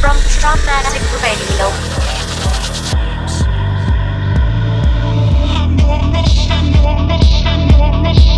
from DrumAddict Radio. Russian, Russian, Russian.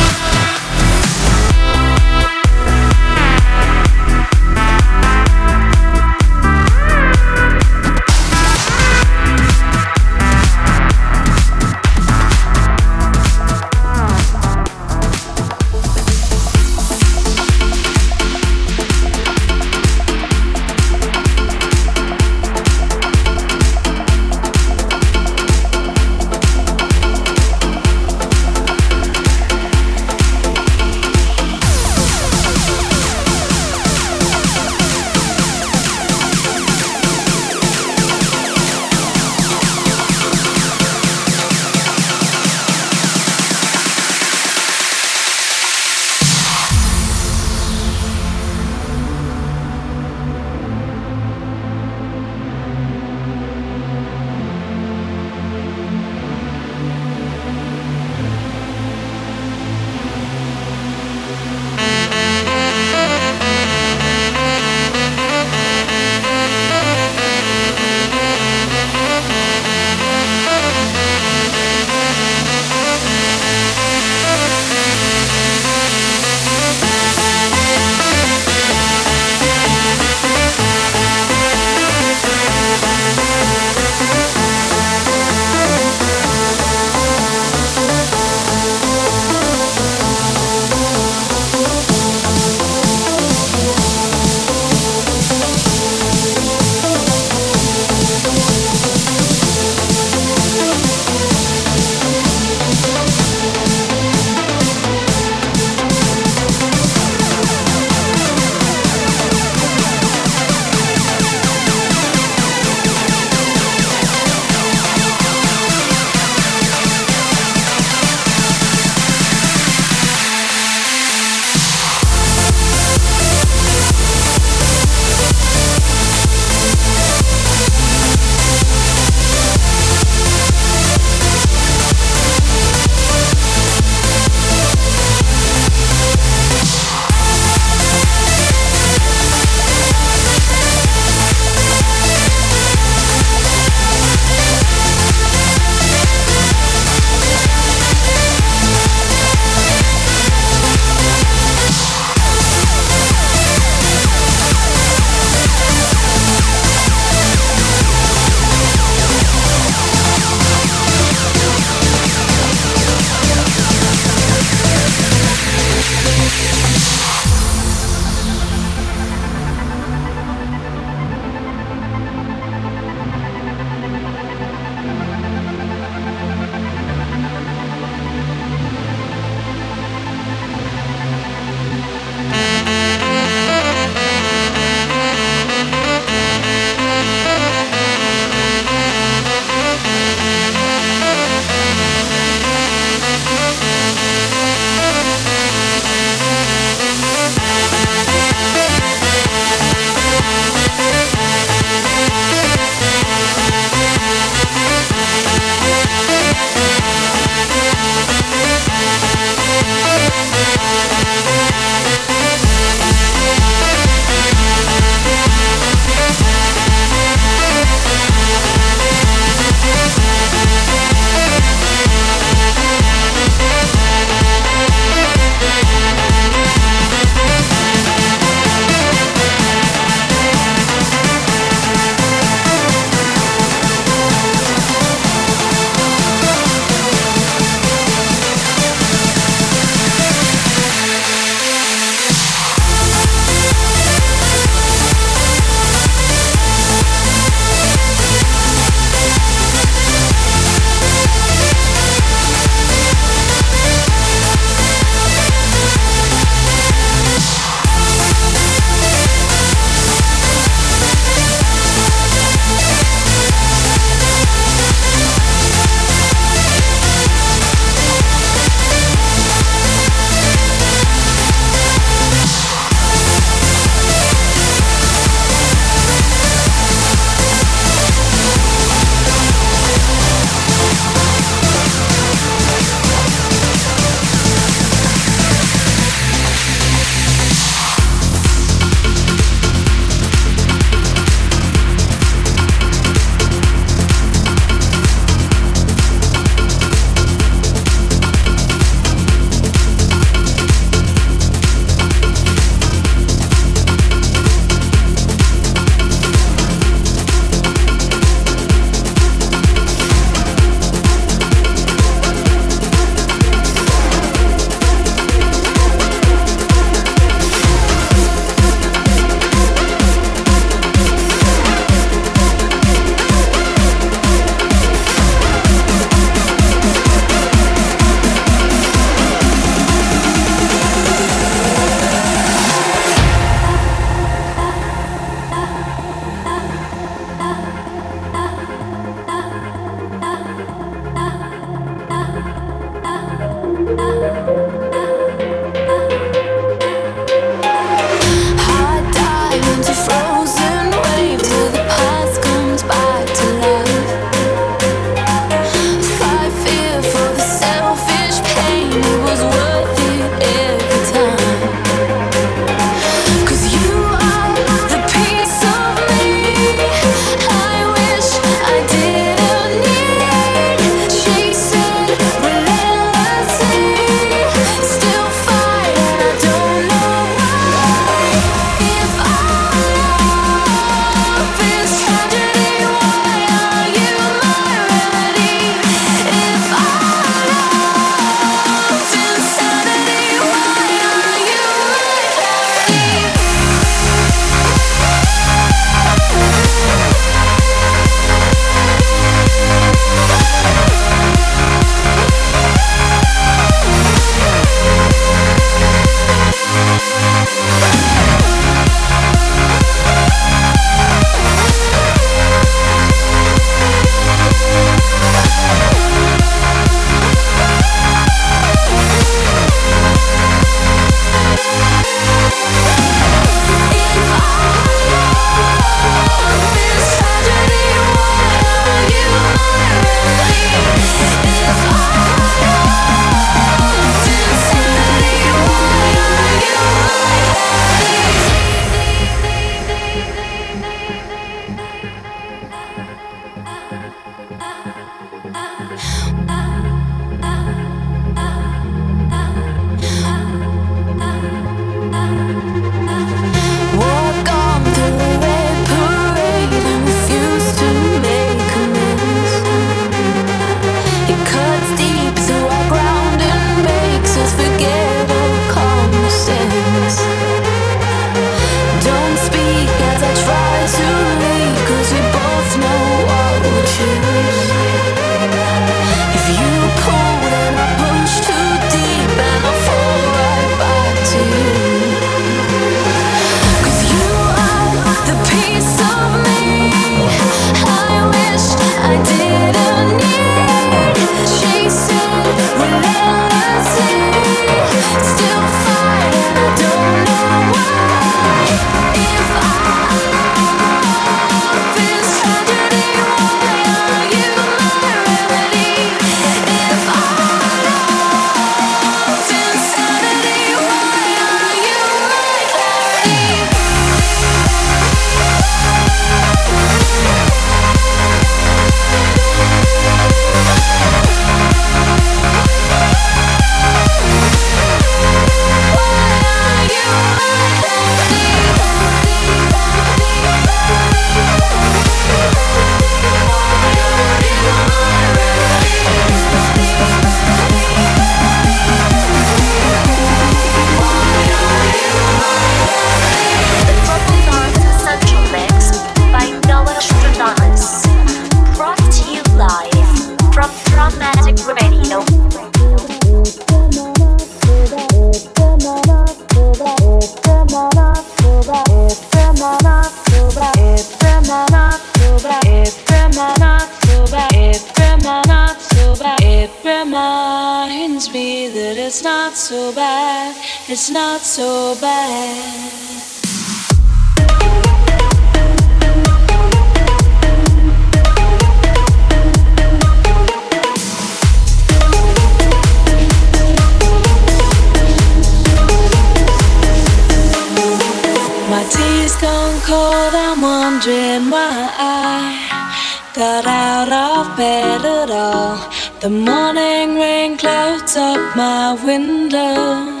The morning rain clouds up my window,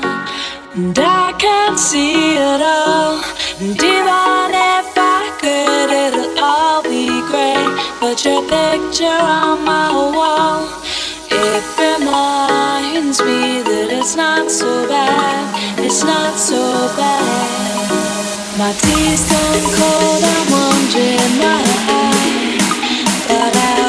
and I can't see it all. And even if I could, it'll all be great. But your picture on my wall, it reminds me that it's not so bad. It's not so bad. My tea's cold, I'm wondering why But I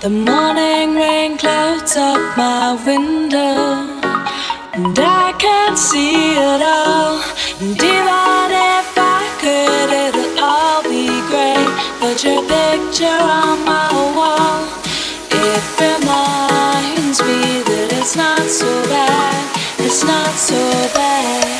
The morning rain clouds up my window, and I can't see it all. And even if I could, it'll all be great. But your picture on my wall, it reminds me that it's not so bad. It's not so bad.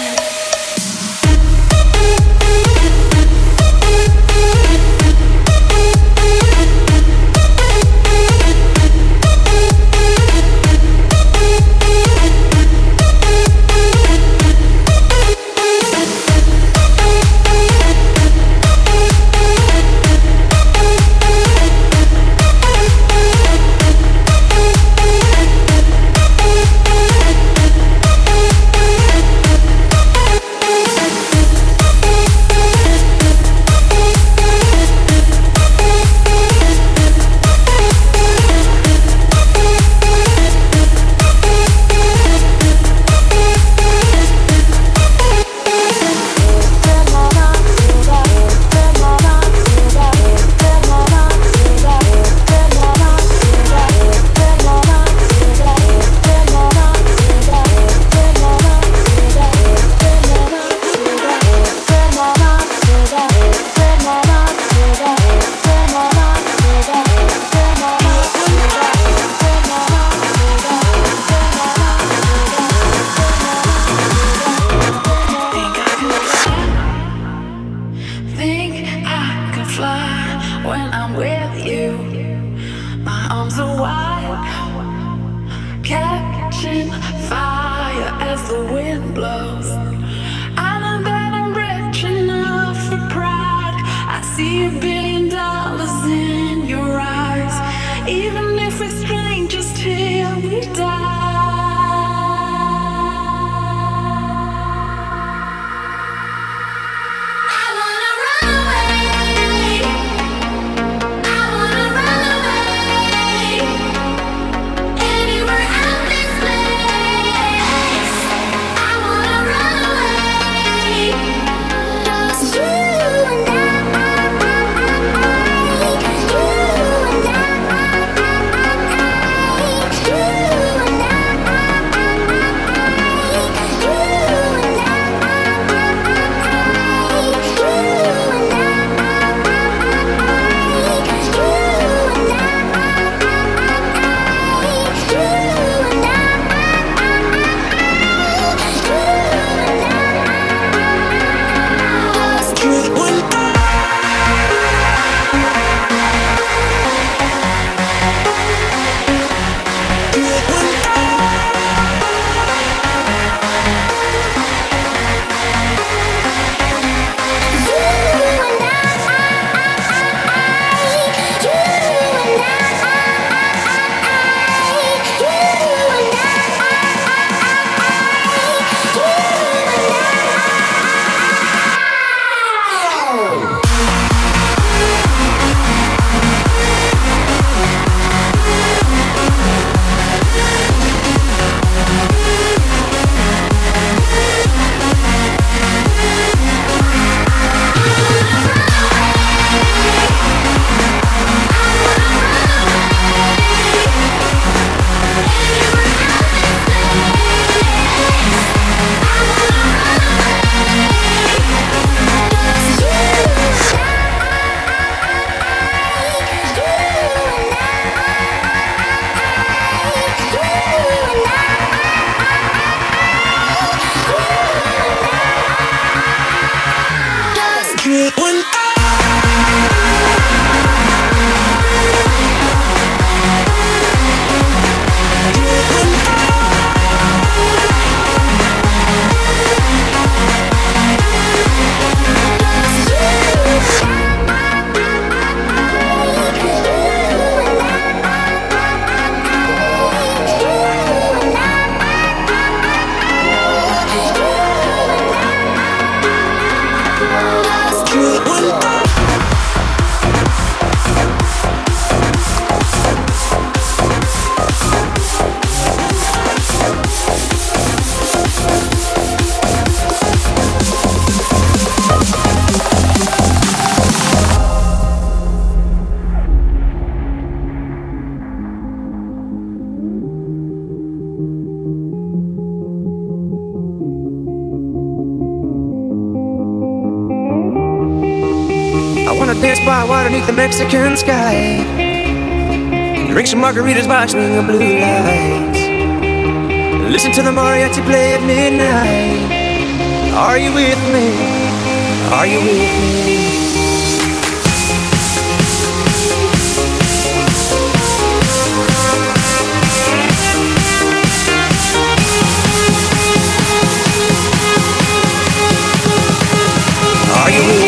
margaritas watching the blue lights. Listen to the mariachi play at midnight. Are you with me? Are you with me? Are you with me?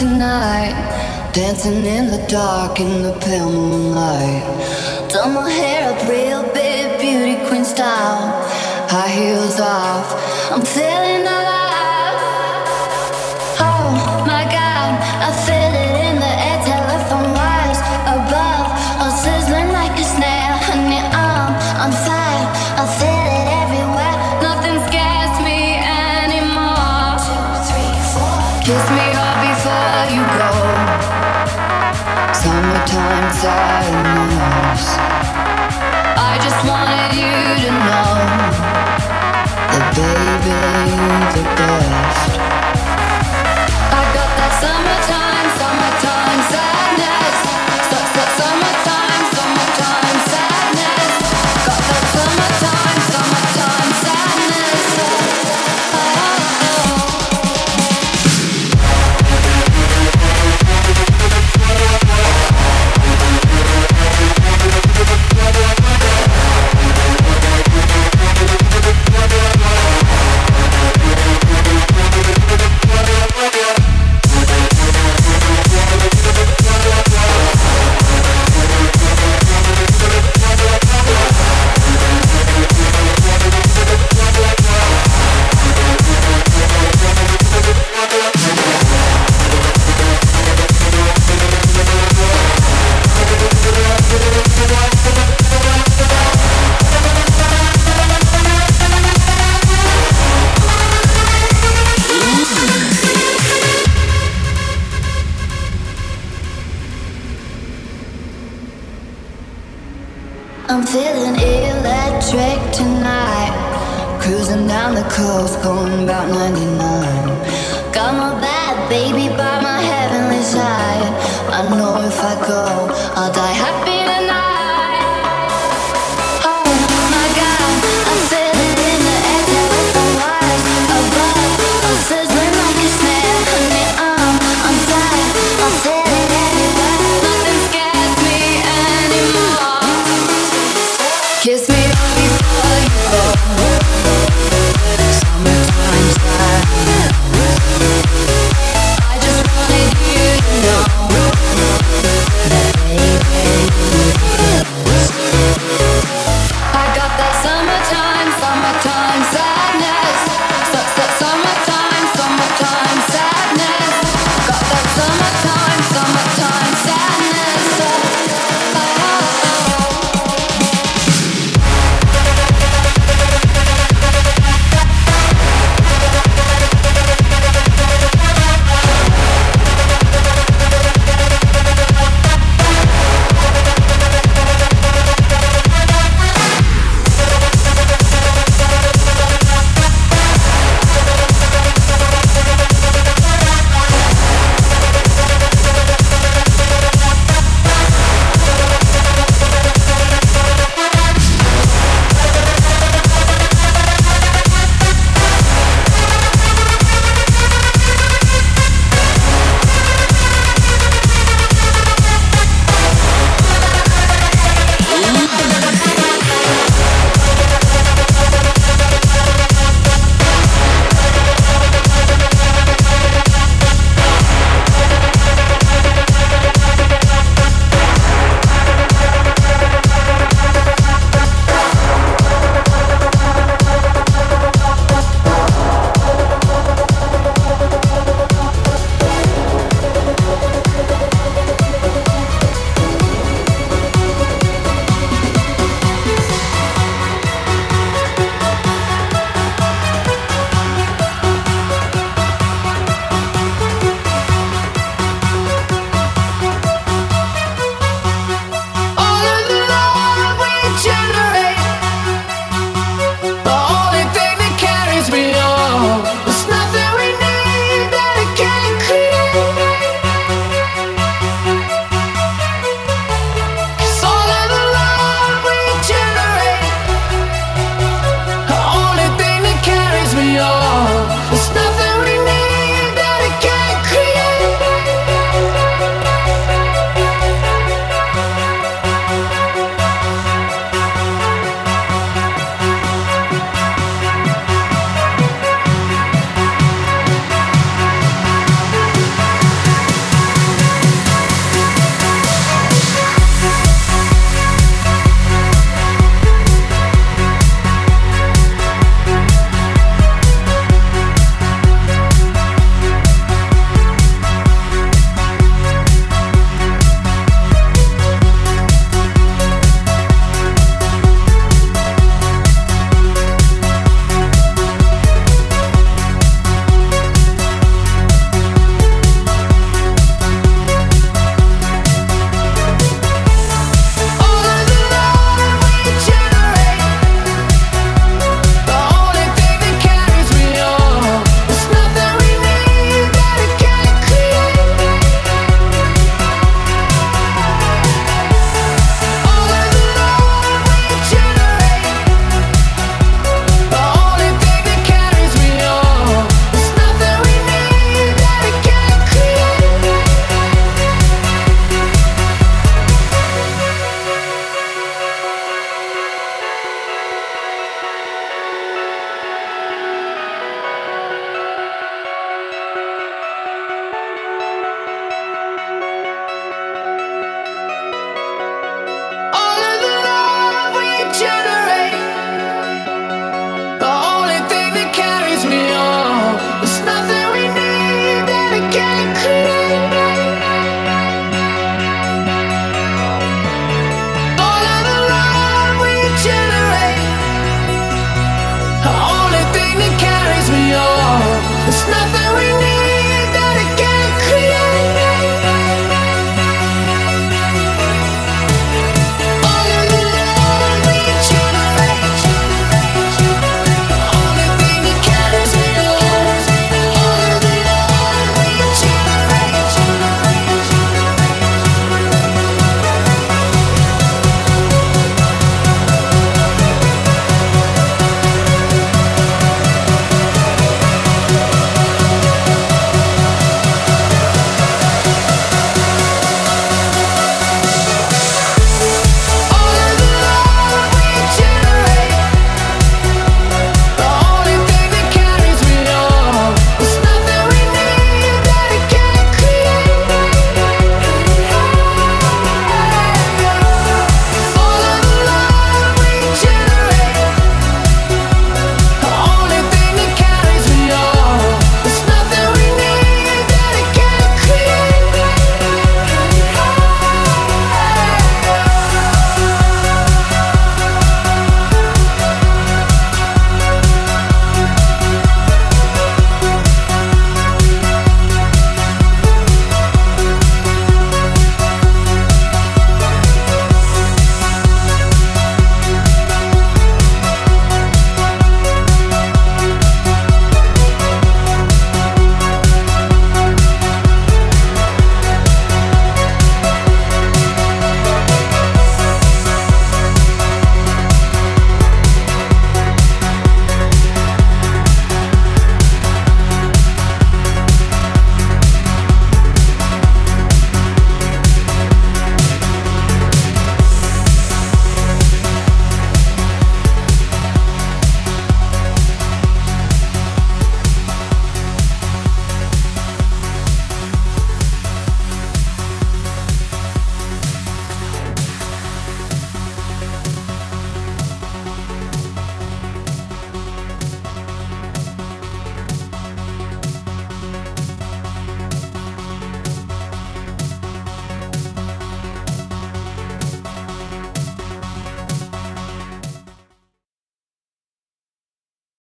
tonight. Dancing in the dark in the pale moonlight. Done my hair up real big, beauty queen style. High heels off, I'm feeling out. inside.